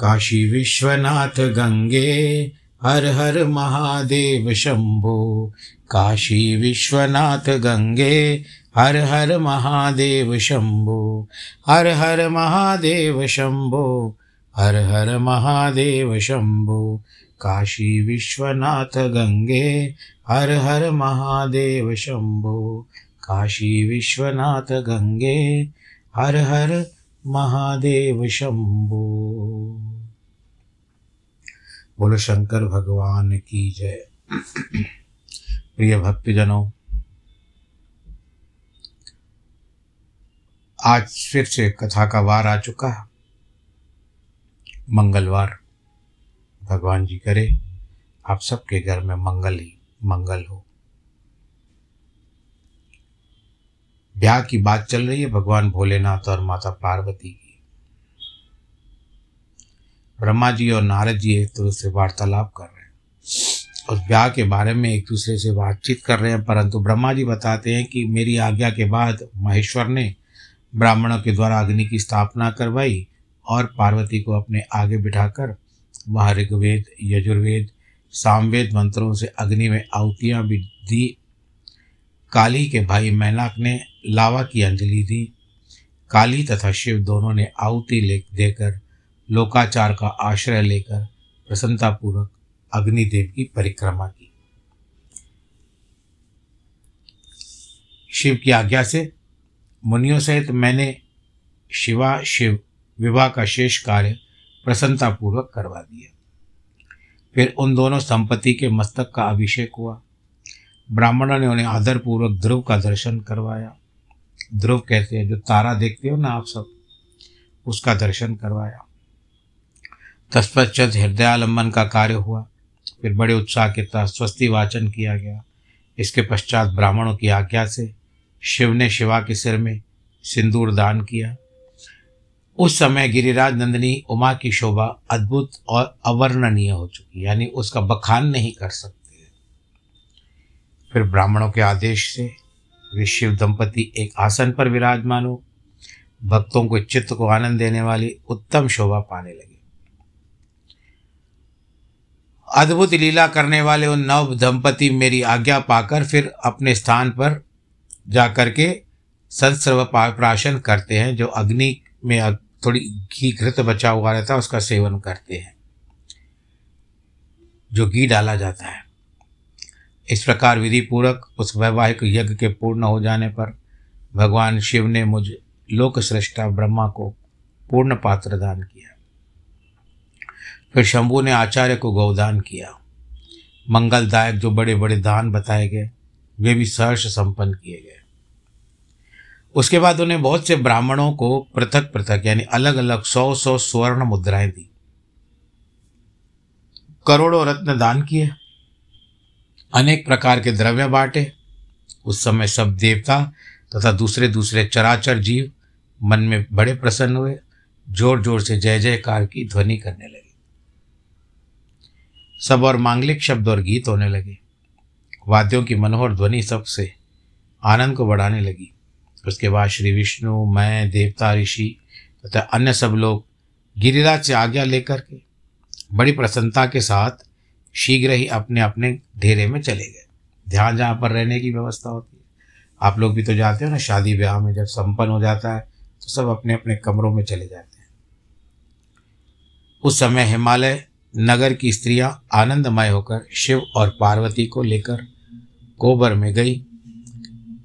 काशी विश्वनाथ गंगे, हर हर महादेव शंभो। काशी विश्वनाथ गंगे, हर हर महादेव शंभो। हर हर महादेव शंभो, हर हर महादेव शंभो। काशी विश्वनाथ गंगे, हर हर महादेव शंभो। काशी विश्वनाथ गंगे, हर हर महादेव शंभो। बोलो, शंकर भगवान की जय। प्रिय भक्तजनों, आज फिर से कथा का वार आ चुका है। मंगलवार, भगवान जी करे, आप सबके घर में मंगल ही मंगल हो। ब्याह की बात चल रही है, भगवान भोलेनाथ और माता पार्वती की। ब्रह्मा जी और नारद जी एक दूसरे से वार्तालाप कर रहे हैं। और ब्याह के बारे में एक दूसरे से बातचीत कर रहे हैं, परंतु ब्रह्मा जी बताते हैं कि मेरी आज्ञा के बाद महेश्वर ने ब्राह्मणों के द्वारा अग्नि की स्थापना करवाई और पार्वती को अपने आगे बिठाकर वहाँ ऋग्वेद, यजुर्वेद, सामवेद मंत्रों से अग्नि में आहुतियाँ भी दी काली के भाई मैनाक ने लावा की अंजलि दी। काली तथा शिव दोनों ने आहुति ले, देकर, लोकाचार का आश्रय लेकर, प्रसन्नतापूर्वक अग्निदेव की परिक्रमा की। शिव की आज्ञा से मुनियों सहित मैंने शिवा, शिव, विवाह का शेष कार्य प्रसन्नतापूर्वक करवा दिया। फिर उन दोनों संपत्ति के मस्तक का अभिषेक हुआ। ब्राह्मणों ने उन्हें आदरपूर्वक ध्रुव का दर्शन करवाया। ध्रुव कहते हैं, जो तारा देखते हो ना आप सब, उसका दर्शन करवाया। तत्पश्चात हृदयालंबन का कार्य हुआ। फिर बड़े उत्साह के तहत स्वस्ति वाचन किया गया। इसके पश्चात ब्राह्मणों की आज्ञा से शिव ने शिवा के सिर में सिंदूर दान किया। उस समय गिरिराज नंदिनी उमा की शोभा अद्भुत और अवर्णनीय हो चुकी यानी उसका बखान नहीं कर सकते। फिर ब्राह्मणों के आदेश से वे शिव दंपति एक आसन पर विराजमान हो। भक्तों को चित्त को आनंद देने वाली उत्तम शोभा पाने लगे। अद्भुत लीला करने वाले उन नव दंपति मेरी आज्ञा पाकर फिर अपने स्थान पर जाकर के संस्रव प्राशन करते हैं, जो अग्नि में थोड़ी घी घृत बचा हुआ रहता है, उसका सेवन करते हैं, जो घी डाला जाता है। इस प्रकार विधि पूर्वक उस वैवाहिक यज्ञ के पूर्ण हो जाने पर भगवान शिव ने मुझ लोक श्रेष्ठा ब्रह्मा को पूर्ण पात्र दान किया। फिर शंभु ने आचार्य को गौदान किया। मंगलदायक जो बड़े बड़े दान बताए गए, वे भी सहर्ष संपन्न किए गए। उसके बाद उन्हें बहुत से ब्राह्मणों को पृथक पृथक यानी अलग अलग सौ सौ स्वर्ण मुद्राएँ दी। करोड़ों रत्न दान किए। अनेक प्रकार के द्रव्य बांटे। उस समय सब देवता तथा दूसरे दूसरे चराचर जीव मन में बड़े प्रसन्न हुए। ज़ोर ज़ोर से जय जयकार की ध्वनि करने लगे। सब और मांगलिक शब्द और गीत होने लगे। वाद्यों की मनोहर ध्वनि सबसे आनंद को बढ़ाने लगी। उसके बाद श्री विष्णु, मैं, देवता, ऋषि तथा अन्य सब लोग गिरिराज से आज्ञा लेकर के बड़ी प्रसन्नता के साथ शीघ्र ही अपने अपने डेरे में चले गए। ध्यान जहाँ पर रहने की व्यवस्था होती है। आप लोग भी तो जाते हो ना, शादी ब्याह में जब संपन्न हो जाता है तो सब अपने अपने कमरों में चले जाते हैं। उस समय हिमालय नगर की स्त्रियाँ आनंदमय होकर शिव और पार्वती को लेकर कोबर में गई।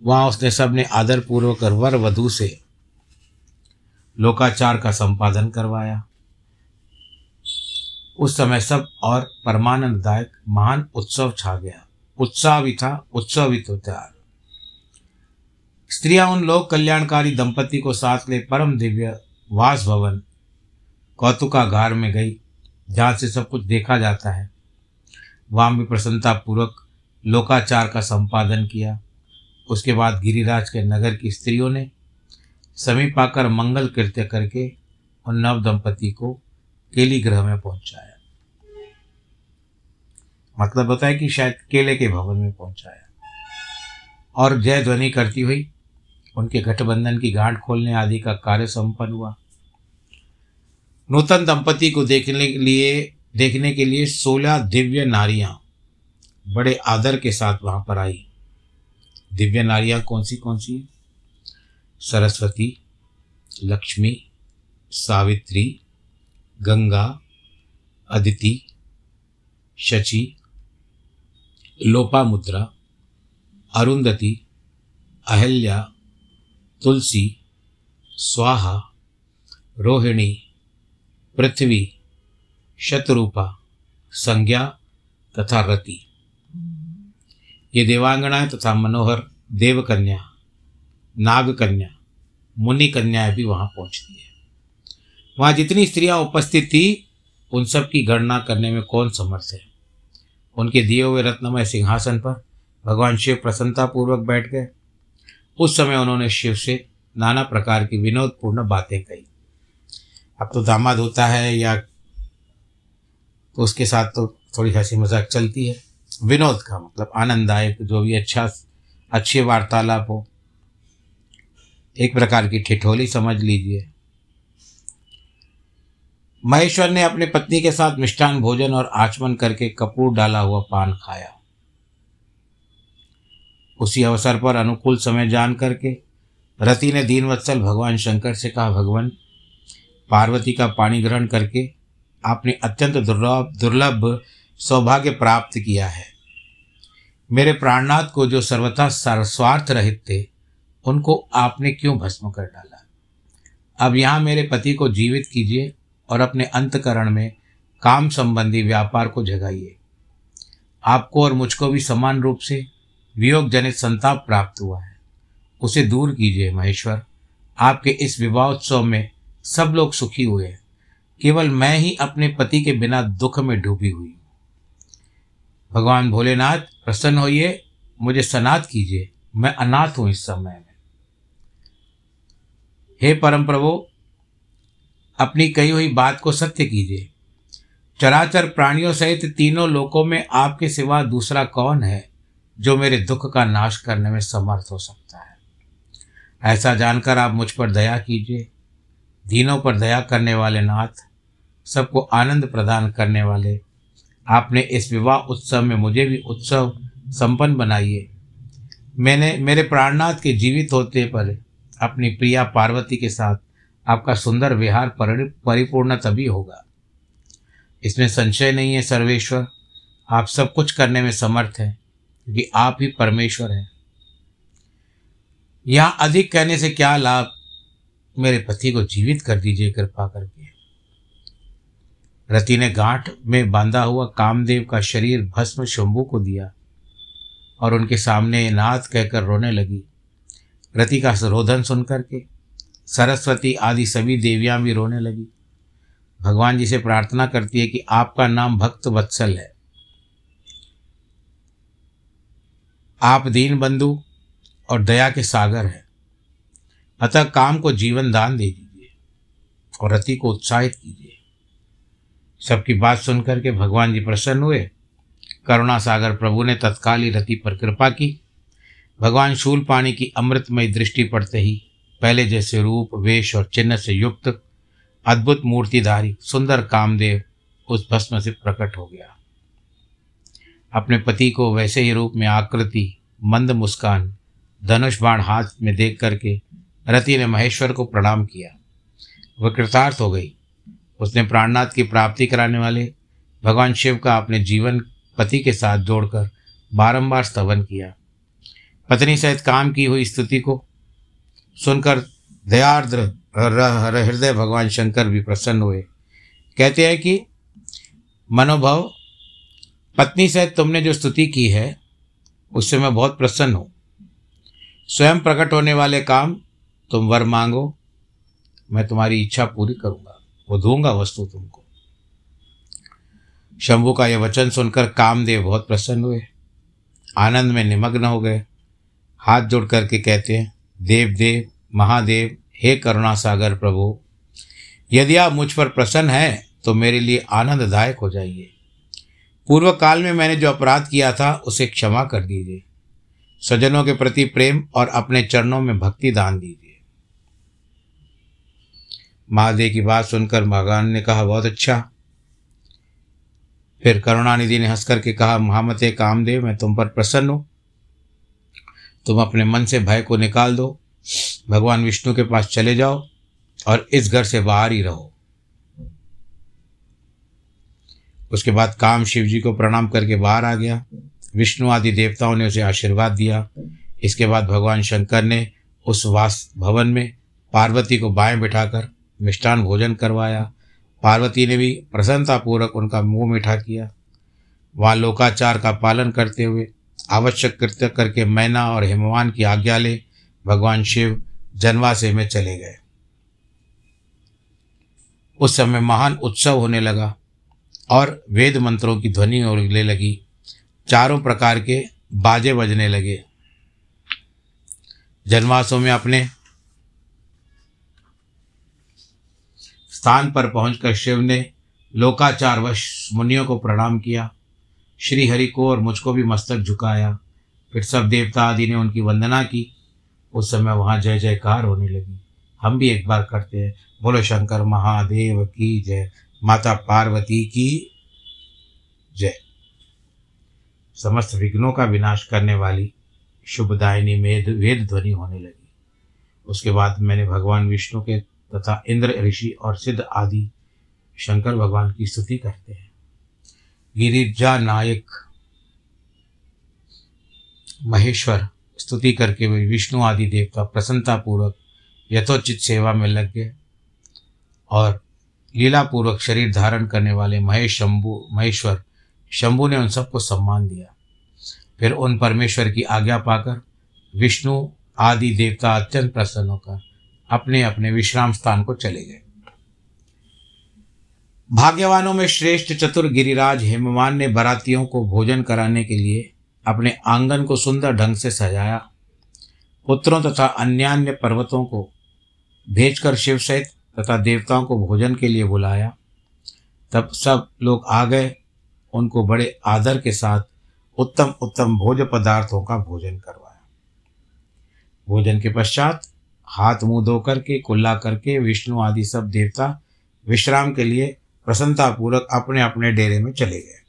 वहाँ उसने सबने आदरपूर्वक वर वधु से लोकाचार का संपादन करवाया। उस समय सब और परमानंददायक महान उत्सव छा गया। उत्साह भी था, उत्सव भी तो था। स्त्रियाँ उन लोग कल्याणकारी दंपति को साथ ले परम दिव्य वास भवन कौतुकागार में गई, जहाँ से सब कुछ देखा जाता है। वहाँ भी प्रसन्नता पूर्वक लोकाचार का संपादन किया। उसके बाद गिरिराज के नगर की स्त्रियों ने समीप आकर मंगल कृत्य करके उन नव दंपति को केली ग्रह में पहुँचाया। मतलब होता है कि शायद केले के भवन में पहुँचाया। और जय ध्वनि करती हुई, उनके गठबंधन की गांठ खोलने आदि का कार्य संपन्न हुआ। नूतन दंपति को देखने के लिए, देखने के लिए सोलह दिव्य नारियाँ बड़े आदर के साथ वहाँ पर आई। दिव्य नारियाँ कौन सी कौन सी सरस्वती, लक्ष्मी, सावित्री, गंगा, अदिति, शची लोपामुद्रा अरुंधति, अहल्या, तुलसी, स्वाहा, रोहिणी, पृथ्वी शतरूपा संज्ञा तथा रति। ये देवांगनाएँ तथा मनोहर देवकन्या, नागकन्या मुनि कन्याएँ भी वहाँ पहुँचती है। वहाँ जितनी स्त्रियाँ उपस्थित थी, उन सब की गणना करने में कौन समर्थ है? उनके दिए हुए रत्नमय सिंहासन पर भगवान शिव प्रसन्नतापूर्वक बैठ गए। उस समय उन्होंने शिव से नाना प्रकार की विनोदपूर्ण बातें कही। अब तो दामाद होता है या तो उसके साथ तो थोड़ी हँसी मज़ाक चलती है। विनोद का मतलब आनंददायक, जो भी अच्छा अच्छी वार्तालाप हो। एक प्रकार की ठिठोली समझ लीजिए। महेश्वर ने अपने पत्नी के साथ मिष्ठान भोजन और आचमन करके कपूर डाला हुआ पान खाया। उसी अवसर पर अनुकूल समय जान करके रति ने दीनवत्सल भगवान शंकर से कहा, भगवान, पार्वती का पाणी ग्रहण करके आपने अत्यंत दुर्लभ दुर्लभ सौभाग्य प्राप्त किया है। मेरे प्राणनाथ को जो सर्वथा स्वार्थ रहित थे, उनको आपने क्यों भस्म कर डाला? अब यहाँ मेरे पति को जीवित कीजिए और अपने अंतकरण में काम संबंधी व्यापार को जगाइए। आपको और मुझको भी समान रूप से वियोग जनित संताप प्राप्त हुआ है। उसे दूर कीजिए महेश्वर। आपके इस विवाहोत्सव में सब लोग सुखी हुए हैं। केवल मैं ही अपने पति के बिना दुख में डूबी हुई। भगवान भोलेनाथ, प्रसन्न होइए। मुझे सनात कीजिए। मैं अनाथ हूँ इस समय में। हे परम प्रभु अपनी कही हुई बात को सत्य कीजिए। चराचर प्राणियों सहित तीनों लोकों में आपके सिवा दूसरा कौन है, जो मेरे दुख का नाश करने में समर्थ हो सकता है? ऐसा जानकर आप मुझ पर दया कीजिए। दीनों पर दया करने वाले नाथ, सबको आनंद प्रदान करने वाले, आपने इस विवाह उत्सव में मुझे भी उत्सव संपन्न बनाइए। मैंने, मेरे प्राणनाथ के जीवित होते पर अपनी प्रिया पार्वती के साथ आपका सुंदर विहार परिपूर्ण तभी होगा। इसमें संशय नहीं है, सर्वेश्वर। आप सब कुछ करने में समर्थ हैं क्योंकि आप ही परमेश्वर हैं। यहाँ अधिक कहने से क्या लाभ? मेरे पति को जीवित कर दीजिए, कृपा करके। रति ने गांठ में बांधा हुआ कामदेव का शरीर भस्म शंभू को दिया और उनके सामने नाथ कहकर रोने लगी। रति का रोधन सुन करके सरस्वती आदि सभी देवियाँ भी रोने लगी। भगवान जी से प्रार्थना करती है कि आपका नाम भक्त वत्सल है। आप दीन बंधु और दया के सागर हैं। अतः काम को जीवन दान दे दीजिए और रति को उत्साहित कीजिए। सबकी बात सुनकर के भगवान जी प्रसन्न हुए। करुणा सागर प्रभु ने तत्काल ही रति पर कृपा की। भगवान शूल पाणी की अमृतमय दृष्टि पड़ते ही पहले जैसे रूप, वेश और चिन्ह से युक्त, अद्भुत मूर्तिधारी सुंदर कामदेव उस भस्म से प्रकट हो गया। अपने पति को वैसे ही रूप में आकृति, मंद मुस्कान, धनुष बाण हाथ में देख करके रति ने महेश्वर को प्रणाम किया। वह कृतार्थ हो गई। उसने प्राणनाथ की प्राप्ति कराने वाले भगवान शिव का अपने जीवन पति के साथ जोड़कर बारंबार स्तवन किया। पत्नी सहित काम की हुई स्तुति को सुनकर दयार्द्र हृदय भगवान शंकर भी प्रसन्न हुए। कहते हैं कि, मनोभव, पत्नी सहित तुमने जो स्तुति की है, उससे मैं बहुत प्रसन्न हूँ। स्वयं प्रकट होने वाले काम तुम वर मांगो, मैं तुम्हारी इच्छा पूरी करूँगा। वो दूँगा वस्तु तुमको। शंभु का यह वचन सुनकर कामदेव बहुत प्रसन्न हुए। आनंद में निमग्न हो गए। हाथ जोड़ करके कहते हैं देव देव, महादेव, हे करुणा सागर प्रभु, यदि आप मुझ पर प्रसन्न हैं तो मेरे लिए आनंददायक हो जाइए। पूर्व काल में मैंने जो अपराध किया था, उसे क्षमा कर दीजिए। सज्जनों के प्रति प्रेम और अपने चरणों में भक्ति दान दीजिए। महादेव की बात सुनकर भगवान ने कहा, बहुत अच्छा। फिर करुणानिधि ने हंस करके कहा, महामते कामदेव, मैं तुम पर प्रसन्न हूँ। तुम अपने मन से भय को निकाल दो। भगवान विष्णु के पास चले जाओ और इस घर से बाहर ही रहो। उसके बाद काम शिव जी को प्रणाम करके बाहर आ गया। विष्णु आदि देवताओं ने उसे आशीर्वाद दिया। इसके बाद भगवान शंकर ने उस वास भवन में पार्वती को बाएँ बिठाकर मिष्टान भोजन करवाया। पार्वती ने भी प्रसन्नतापूर्वक उनका मुँह मीठा किया। वहाँ लोकाचार का पालन करते हुए आवश्यक कृत्य करके मैना और हिमवान की आज्ञा ले, भगवान शिव जनवासे में चले गए। उस समय महान उत्सव होने लगा और वेद मंत्रों की ध्वनि होने लगी। चारों प्रकार के बाजे बजने लगे। जनवासों में अपने स्थान पर पहुंचकर शिव ने लोकाचार वश मुनियों को प्रणाम किया। श्री हरि को और मुझको भी मस्तक झुकाया। फिर सब देवता आदि ने उनकी वंदना की। उस समय वहाँ जय जयकार होने लगी। हम भी एक बार करते हैं। बोलो, शंकर महादेव की जय। माता पार्वती की जय। समस्त विघ्नों का विनाश करने वाली शुभदायिनी में वेद ध्वनि होने लगी। उसके बाद मैंने भगवान विष्णु के तथा इंद्र, ऋषि और सिद्ध आदि शंकर भगवान की स्तुति करते हैं। गिरिजा नायक महेश्वर, स्तुति करके वे विष्णु आदि देवता प्रसन्नतापूर्वक यथोचित सेवा में लग गए और लीलापूर्वक शरीर धारण करने वाले महेश शंभु, महेश्वर शंभु ने उन सबको सम्मान दिया। फिर उन परमेश्वर की आज्ञा पाकर विष्णु आदि देवता अत्यंत प्रसन्न होकर अपने अपने विश्राम स्थान को चले गए। भाग्यवानों में श्रेष्ठ चतुर गिरिराज हेमवान ने बरातियों को भोजन कराने के लिए अपने आँगन को सुंदर ढंग से सजाया। पुत्रों तथा अन्यान्य पर्वतों को भेजकर शिव सहित तथा देवताओं को भोजन के लिए बुलाया। तब सब लोग आ गए। उनको बड़े आदर के साथ उत्तम उत्तम भोज पदार्थों का भोजन करवाया। भोजन के पश्चात हाथ मुँह धो करके कुल्ला करके, विष्णु आदि सब देवता विश्राम के लिए प्रसन्नतापूर्वक अपने अपने डेरे में चले गए।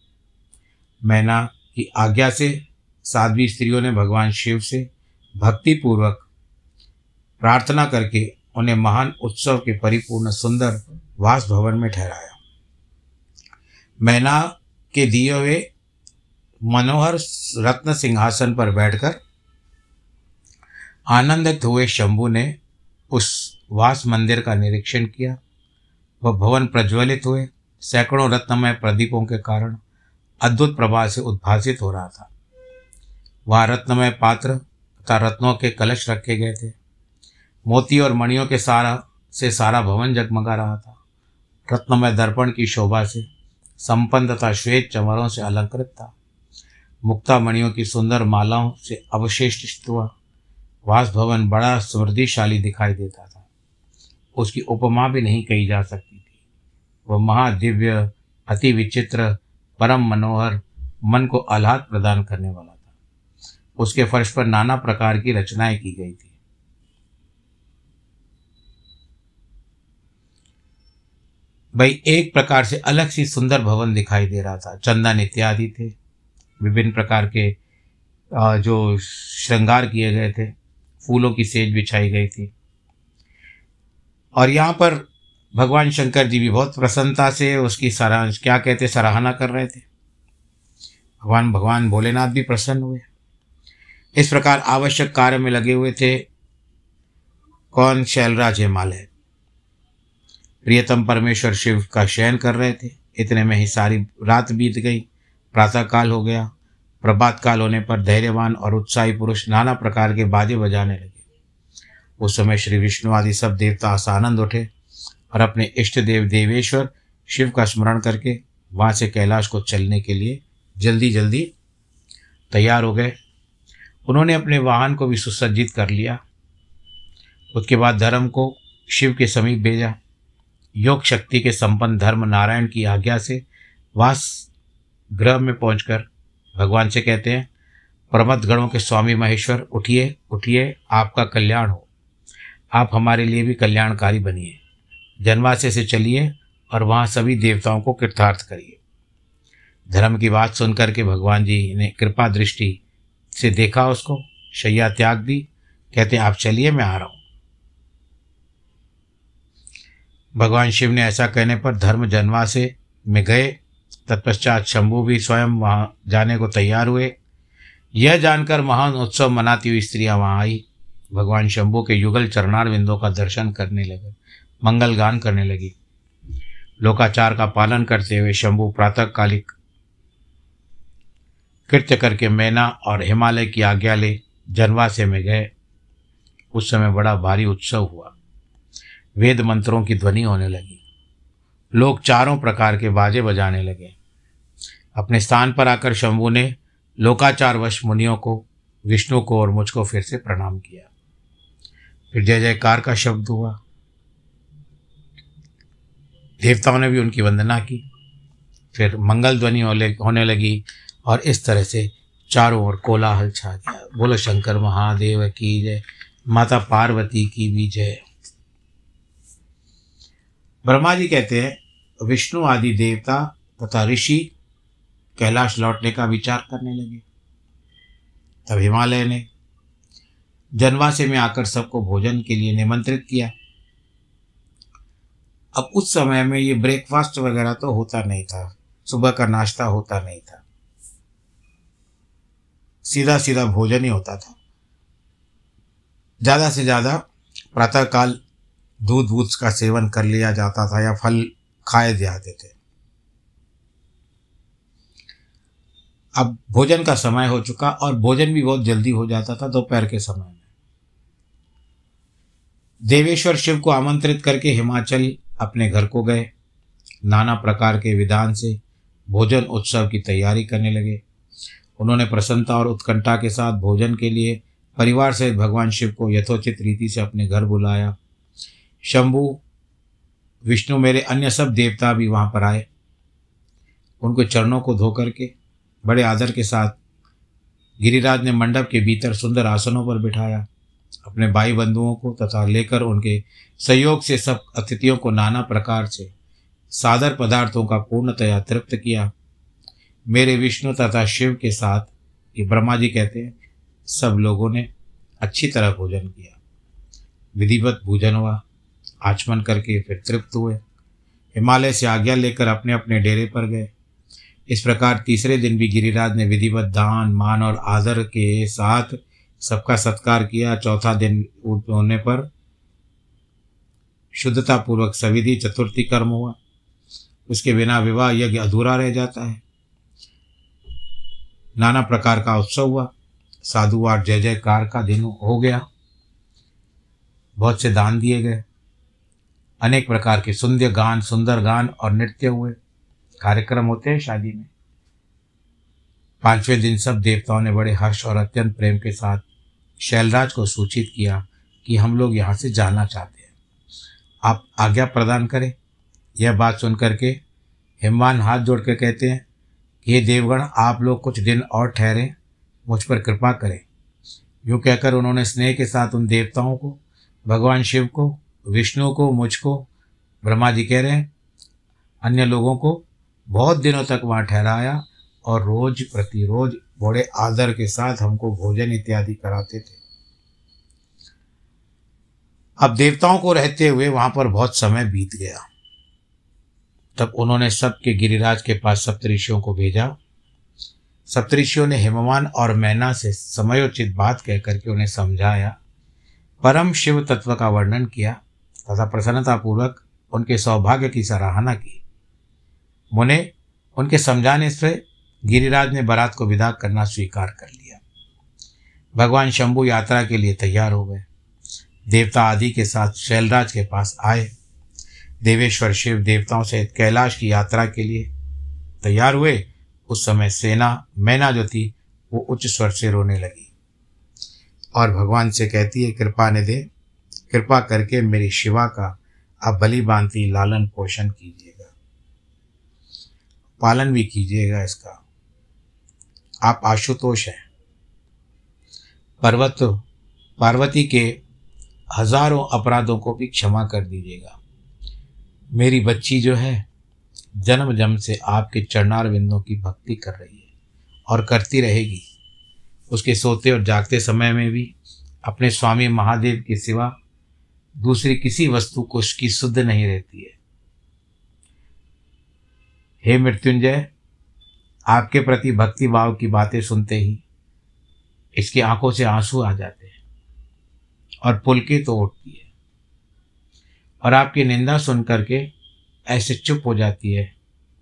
मैना की आज्ञा से साध्वी स्त्रियों ने भगवान शिव से भक्तिपूर्वक प्रार्थना करके उन्हें महान उत्सव के परिपूर्ण सुंदर वास भवन में ठहराया। मैना के दिए हुए मनोहर रत्न सिंहासन पर बैठकर आनंदित हुए शंभु ने उस वास मंदिर का निरीक्षण किया। वह भवन प्रज्वलित हुए। सैकड़ों रत्नमय प्रदीपों के कारण अद्भुत प्रभा से उद्भासित हो रहा था। वहाँ रत्नमय पात्र तथा रत्नों के कलश रखे गए थे। मोती और मणियों के सारा से सारा भवन जगमगा रहा था। रत्नमय दर्पण की शोभा से संपन्न तथा श्वेत चमरों से अलंकृत था। मुक्ता मणियों की सुंदर मालाओं से अवशेषित हुआ वास भवन बड़ा समृद्धिशाली दिखाई देता था। उसकी उपमा भी नहीं कही जा सकती। वह महादिव्य, अति विचित्र, परम मनोहर, मन को आह्लाद प्रदान करने वाला था। उसके फर्श पर नाना प्रकार की रचनाएँ की गई थी। भाई, एक प्रकार से अलग सी सुंदर भवन दिखाई दे रहा था। चंदन इत्यादि थे। विभिन्न प्रकार के जो श्रृंगार किए गए थे, फूलों की सेज बिछाई गई थी। और यहाँ पर भगवान शंकर जी भी बहुत प्रसन्नता से उसकी सराह क्या कहते, सराहना कर रहे थे। भगवान भगवान भोलेनाथ भी प्रसन्न हुए। इस प्रकार आवश्यक कार्य में लगे हुए थे। कौन? शैलराज हिमालय। प्रियतम परमेश्वर शिव का शयन कर रहे थे। इतने में ही सारी रात बीत गई। प्रातःकाल हो गया। प्रभात काल होने पर धैर्यवान और उत्साही पुरुष नाना प्रकार के बाजे बजाने लगे। उस समय श्री विष्णु आदि सब देवता आसानंद उठे। और अपने इष्ट देव देवेश्वर शिव का स्मरण करके वहाँ से कैलाश को चलने के लिए जल्दी जल्दी तैयार हो गए। उन्होंने अपने वाहन को भी सुसज्जित कर लिया। उसके बाद धर्म को शिव के समीप भेजा। योग शक्ति के संपन्न धर्म नारायण की आज्ञा से वास ग्रह में पहुंचकर भगवान से कहते हैं प्रमद गणों के स्वामी महेश्वर, उठिए उठिए, आपका कल्याण हो। आप हमारे लिए भी कल्याणकारी बनिए। जनवासे से चलिए और वहाँ सभी देवताओं को कृतार्थ करिए। धर्म की बात सुनकर के भगवान जी ने कृपा दृष्टि से देखा उसको शैया त्याग दी, कहते, आप चलिए, मैं आ रहा हूँ। भगवान शिव ने ऐसा कहने पर धर्म जनवासे में गए। तत्पश्चात शंभु भी स्वयं वहाँ जाने को तैयार हुए। यह जानकर महान उत्सव मनाती हुई स्त्रियाँ वहाँ आई। भगवान शंभु के युगल चरणार विंदों का दर्शन करने लगे। मंगल गान करने लगी। लोकाचार का पालन करते हुए शंभु प्रातःकालिक कृत्य करके मैना और हिमालय की आज्ञा ले जनवासे में गए। उस समय बड़ा भारी उत्सव हुआ। वेद मंत्रों की ध्वनि होने लगी। लोग चारों प्रकार के बाजे बजाने लगे। अपने स्थान पर आकर शंभु ने लोकाचार वश मुनियों को, विष्णु को और मुझको फिर से प्रणाम किया। फिर जय जयकार का शब्द हुआ। देवताओं ने भी उनकी वंदना की। फिर मंगल ध्वनि होने लगी और इस तरह से चारों ओर कोलाहल छा गया। बोलो, शंकर महादेव की जय, माता पार्वती की भी जय। ब्रह्मा जी कहते हैं, विष्णु आदि देवता तथा ऋषि कैलाश लौटने का विचार करने लगे। तब हिमालय ने जनवासे में आकर सबको भोजन के लिए निमंत्रित किया। अब उस समय में ये ब्रेकफास्ट वगैरह तो होता नहीं था। सुबह का नाश्ता होता नहीं था। सीधा सीधा भोजन ही होता था। ज़्यादा से ज़्यादा प्रातःकाल दूध वूध का सेवन कर लिया जाता था या फल खाए जाते थे। अब भोजन का समय हो चुका और भोजन भी बहुत जल्दी हो जाता था दोपहर के समय में। देवेश्वर शिव को आमंत्रित करके हिमाचल अपने घर को गए। नाना प्रकार के विधान से भोजन उत्सव की तैयारी करने लगे। उन्होंने प्रसन्नता और उत्कंठा के साथ भोजन के लिए परिवार सहित भगवान शिव को यथोचित रीति से अपने घर बुलाया। शंभु, विष्णु मेरे अन्य सब देवता भी वहाँ पर आए। उनको चरणों को धो करके बड़े आदर के साथ गिरिराज ने मंडप के भीतर सुंदर आसनों पर बिठाया। अपने भाई बंधुओं को तथा लेकर उनके सहयोग से सब अतिथियों को नाना प्रकार से सादर पदार्थों का पूर्णतया तृप्त किया। मेरे विष्णु तथा शिव के साथ ये ब्रह्मा जी कहते हैं, सब लोगों ने अच्छी तरह भोजन किया। विधिवत भोजन हुआ, आचमन करके फिर तृप्त हुए। हिमालय से आज्ञा लेकर अपने अपने डेरे पर गए। इस प्रकार तीसरे दिन भी गिरिराज ने विधिवत दान, मान और आदर के साथ सबका सत्कार किया। चौथा दिन होने पर शुद्धता पूर्वक सविधि चतुर्थी कर्म हुआ। उसके बिना विवाह यज्ञ अधूरा रह जाता है। नाना प्रकार का उत्सव हुआ। साधुवार जय जयकार का दिन हो गया। बहुत से दान दिए गए। अनेक प्रकार के सुंदर गान सुंदर गान और नृत्य हुए। कार्यक्रम होते हैं शादी में। पाँचवें दिन सब देवताओं ने बड़े हर्ष और अत्यंत प्रेम के साथ शैलराज को सूचित किया कि हम लोग यहाँ से जाना चाहते हैं। आप आज्ञा प्रदान करें। यह बात सुन करके हिमवान हाथ जोड़ के कहते हैं कि ये देवगण, आप लोग कुछ दिन और ठहरें। मुझ पर कृपा करें। यूँ कहकर उन्होंने स्नेह के साथ उन देवताओं को, भगवान शिव को, विष्णु को, मुझको, ब्रह्मा जी कह रहे हैं। अन्य लोगों को बहुत दिनों तक वहाँ ठहराया और रोज प्रतिरोज बड़े आदर के साथ हमको भोजन इत्यादि कराते थे। अब देवताओं को रहते हुए वहाँ पर बहुत समय बीत गया। तब उन्होंने सबके गिरिराज के पास सप्तऋषियों को भेजा। सप्तऋषियों ने हिमवान और मैना से समयोचित बात कह करके उन्हें समझाया। परम शिव तत्व का वर्णन किया तथा प्रसन्नतापूर्वक उनके सौभाग्य की सराहना की। मुने, उनके समझाने से गिरिराज ने बारात को विदा करना स्वीकार कर लिया। भगवान शंभु यात्रा के लिए तैयार हो गए। देवता आदि के साथ शैलराज के पास आए। देवेश्वर शिव देवताओं से कैलाश की यात्रा के लिए तैयार हुए। उस समय सेना, मैना जो थी, वो उच्च स्वर से रोने लगी। और भगवान से कहती है, कृपा ने दे कृपा करके मेरी शिवा का आप बलि बांधती लालन पोषण कीजिएगा। पालन भी कीजिएगा इसका। आप आशुतोष हैं। पर्वत, पार्वती के हज़ारों अपराधों को भी क्षमा कर दीजिएगा। मेरी बच्ची जो है जन्म जन्म से आपके चरणार बिंदों की भक्ति कर रही है और करती रहेगी। उसके सोते और जागते समय में भी अपने स्वामी महादेव के सिवा दूसरी किसी वस्तु को उसकी शुद्ध नहीं रहती है। हे मृत्युंजय आपके प्रति भक्ति भाव की बातें सुनते ही इसकी आँखों से आँसू आ जाते हैं और पुलके तो उठती है। और आपकी निंदा सुन करके ऐसे चुप हो जाती है,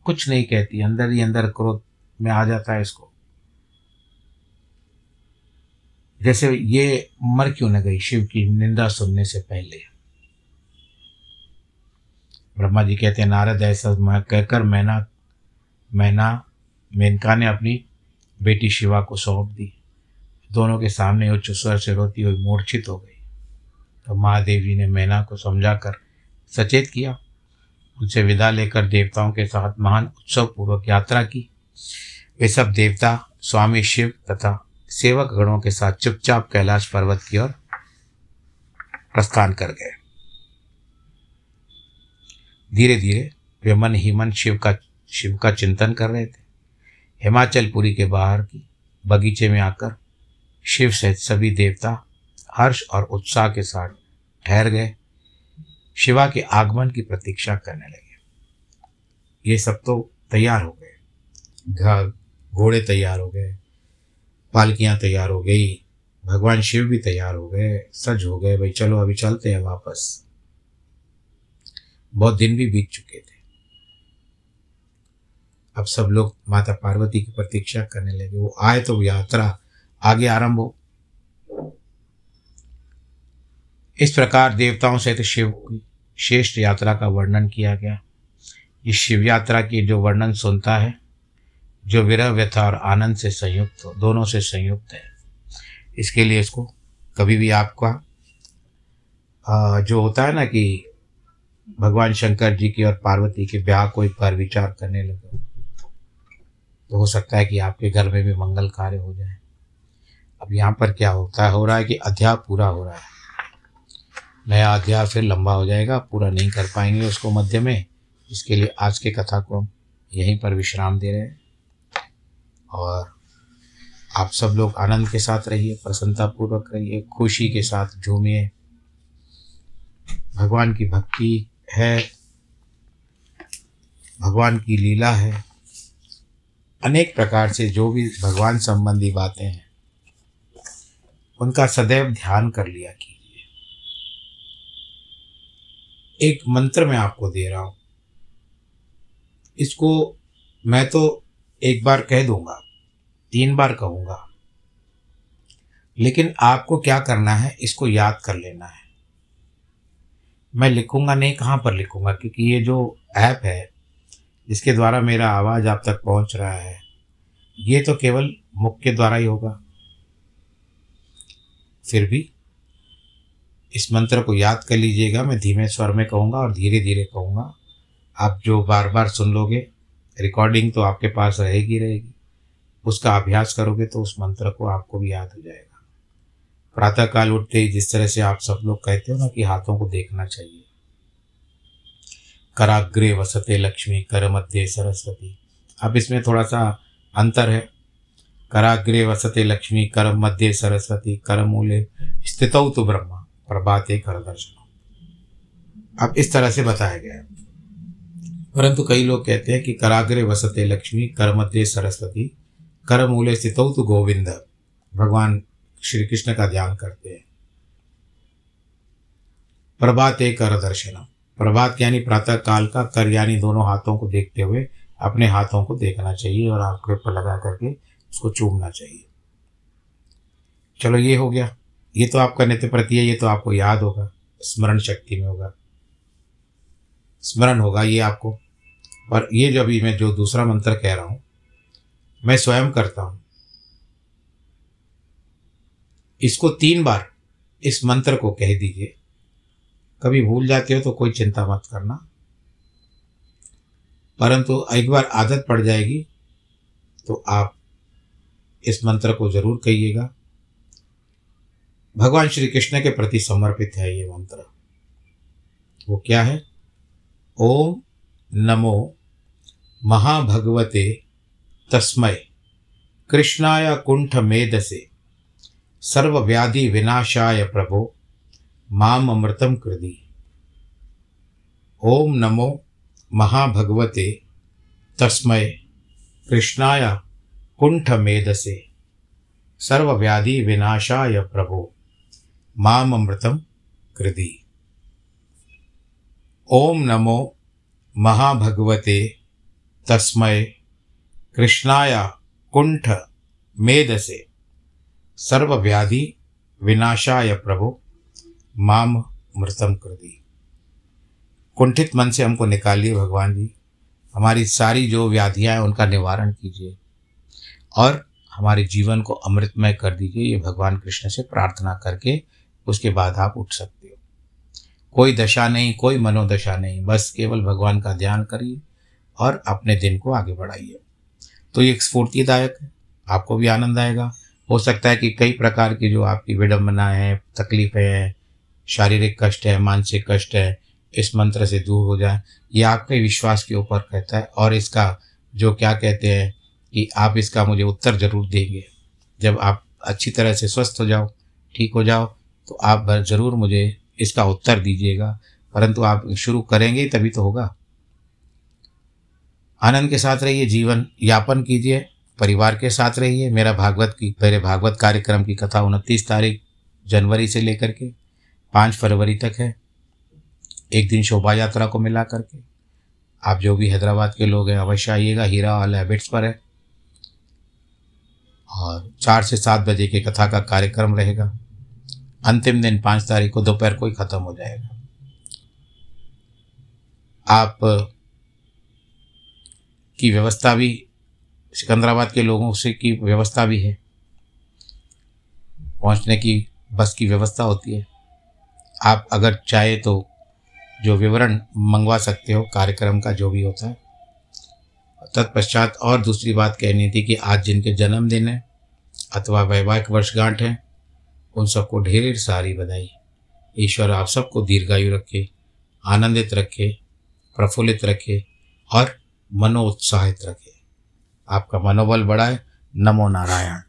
कुछ नहीं कहती, अंदर ही अंदर क्रोध में आ जाता है इसको। जैसे ये मर क्यों न गई शिव की निंदा सुनने से पहले। ब्रह्मा जी कहते हैं, नारद, ऐसा कहकर मैना मैना मेनका ने अपनी बेटी शिवा को सौंप दी। दोनों के सामने उच्च स्वर से रोती हुई मूर्छित हो गई। तो महादेव जी ने मैना को समझाकर सचेत किया। उनसे विदा लेकर देवताओं के साथ महान उत्सव पूर्वक यात्रा की। वे सब देवता, स्वामी शिव तथा सेवक गणों के साथ चुपचाप कैलाश पर्वत की ओर प्रस्थान कर गए। धीरे धीरे वे मन ही मन शिव का शिव का चिंतन कर रहे थे। हिमाचलपुरी के बाहर की बगीचे में आकर शिव सहित सभी देवता हर्ष और उत्साह के साथ ठहर गए। शिवा के आगमन की प्रतीक्षा करने लगे। ये सब तो तैयार हो गए। घर, घोड़े तैयार हो गए, पालकियाँ तैयार हो गई, भगवान शिव भी तैयार हो गए, सज हो गए, भाई चलो अभी चलते हैं वापस। बहुत दिन भी बीत चुके थे। अब सब लोग माता पार्वती की प्रतीक्षा करने लगे। वो आए तो यात्रा आगे आरंभ हो। इस प्रकार देवताओं सहित शिव की श्रेष्ठ यात्रा का वर्णन किया गया। इस शिव यात्रा की जो वर्णन सुनता है, जो विरह व्यथा और आनंद से संयुक्त हो, दोनों से संयुक्त है। इसके लिए इसको कभी भी आपका जो होता है ना कि भगवान शंकर जी की और पार्वती के ब्याह को एक बार विचार करने लगे। तो हो सकता है कि आपके घर में भी मंगल कार्य हो जाए। अब यहाँ पर क्या होता है? हो रहा है कि अध्याय पूरा हो रहा है। नया अध्याय फिर लंबा हो जाएगा, पूरा नहीं कर पाएँगे उसको मध्य में। इसके लिए आज के कथा को हम यहीं पर विश्राम दे रहे हैं। और आप सब लोग आनंद के साथ रहिए, प्रसन्नतापूर्वक रहिए, खुशी के साथ झूमिए। भगवान की भक्ति है, भगवान की लीला है। अनेक प्रकार से जो भी भगवान संबंधी बातें हैं, उनका सदैव ध्यान कर लिया कीजिए। एक मंत्र मैं आपको दे रहा हूँ। इसको मैं तो एक बार कह दूँगा, तीन बार कहूँगा, लेकिन आपको क्या करना है, इसको याद कर लेना है। मैं लिखूँगा नहीं, कहाँ पर लिखूँगा, क्योंकि ये जो ऐप है जिसके द्वारा मेरा आवाज़ आप तक पहुँच रहा है। ये तो केवल मुख के द्वारा ही होगा। फिर भी इस मंत्र को याद कर लीजिएगा। मैं धीमे स्वर में कहूँगा और धीरे धीरे कहूँगा। आप जो बार बार सुन लोगे रिकॉर्डिंग तो आपके पास रहेगी रहेगी। उसका अभ्यास करोगे तो उस मंत्र को आपको भी याद हो जाएगा। प्रातःकाल उठते ही जिस तरह से आप सब लोग कहते हो ना कि हाथों को देखना चाहिए। कराग्रे वसते लक्ष्मी कर मध्य सरस्वती। अब इसमें थोड़ा सा अंतर है। कराग्रे वसते लक्ष्मी कर मध्य सरस्वती कर मूले स्थित तो ब्रह्मा, प्रभाते कर दर्शन अब इस तरह से बताया गया है। परंतु कई लोग कहते हैं कि कराग्रे वसते लक्ष्मी कर मध्य सरस्वती कर मूले स्थित तो गोविंद, भगवान श्री कृष्ण का ध्यान करते हैं। प्रभाते कर दर्शनम प्रभात यानी प्रातः काल का कर यानी दोनों हाथों को देखते हुए अपने हाथों को देखना चाहिए और आँख पर लगा करके उसको चूमना चाहिए। चलो ये हो गया। ये तो आपका नित्य प्रति है, ये तो आपको याद होगा। स्मरण शक्ति में होगा। स्मरण होगा ये आपको। और ये जो अभी मैं जो दूसरा मंत्र कह रहा हूँ, मैं स्वयं करता हूँ। इसको तीन बार इस मंत्र को कह दीजिए। कभी भूल जाते हो तो कोई चिंता मत करना। परंतु एक बार आदत पड़ जाएगी तो आप इस मंत्र को ज़रूर कहिएगा। भगवान श्री कृष्ण के प्रति समर्पित है ये मंत्र। वो क्या है? ओम नमो महाभगवते तस्मय कृष्णाय कुंठ मेधसे सर्वव्याधि विनाशाय प्रभो माम अमृतम कृति। ओम नमो महाभगवते तस्मय कृष्णाय कुंठ मेधसे सर्वव्याधि विनाशाय प्रभो। माम अमृतम कृति। ओम नमो महाभगवते तस्मय कृष्णाय कुंठ मेधसे सर्वव्याधि विनाशाय प्रभु। माम मृतम कर दी। कुंठित मन से हमको निकालिए भगवान जी। हमारी सारी जो व्याधियाँ हैं, उनका निवारण कीजिए। और हमारे जीवन को अमृतमय कर दीजिए, ये भगवान कृष्ण से प्रार्थना करके उसके बाद आप उठ सकते हो। कोई दशा नहीं, कोई मनोदशा नहीं, बस केवल भगवान का ध्यान करिए और अपने दिन को आगे बढ़ाइए। तो ये स्फूर्तिदायक है, आपको भी आनंद आएगा। हो सकता है कि कई प्रकार की जो आपकी विडम्बना है, तकलीफ़ें हैं शारीरिक कष्ट है, मानसिक कष्ट है, इस मंत्र से दूर हो जाए। ये आपके विश्वास के ऊपर कहता है और इसका जो क्या कहते हैं कि आप इसका मुझे उत्तर ज़रूर देंगे। जब आप अच्छी तरह से स्वस्थ हो जाओ, ठीक हो जाओ तो आप ज़रूर मुझे इसका उत्तर दीजिएगा। परंतु आप शुरू करेंगे तभी तो होगा। आनंद के साथ रहिए, जीवन यापन कीजिए, परिवार के साथ रहिए। मेरा भागवत की, मेरे भागवत कार्यक्रम की कथा उनतीस तारीख जनवरी से लेकर के पाँच फरवरी तक है। एक दिन शोभा यात्रा को मिला करके। आप जो भी हैदराबाद के लोग हैं, अवश्य आइएगा, हीरा वाल हैबिट्स पर है। और चार से सात बजे के कथा का कार्यक्रम रहेगा। अंतिम दिन पाँच तारीख को दोपहर को ही ख़त्म हो जाएगा। आप, की व्यवस्था भी, सिकंदराबाद के लोगों से की व्यवस्था भी है। पहुँचने की बस की व्यवस्था होती है। आप अगर चाहे तो जो विवरण मंगवा सकते हो, कार्यक्रम का जो भी होता है। तत्पश्चात और दूसरी बात कहनी थी कि आज जिनके जन्मदिन है अथवा वैवाहिक वर्षगांठ है, उन सबको ढेर सारी बधाई। ईश्वर आप सबको दीर्घायु रखे, आनंदित रखे, प्रफुल्लित रखे और मनोत्साहित रखे। आपका मनोबल बढ़ाए। नमो नारायण।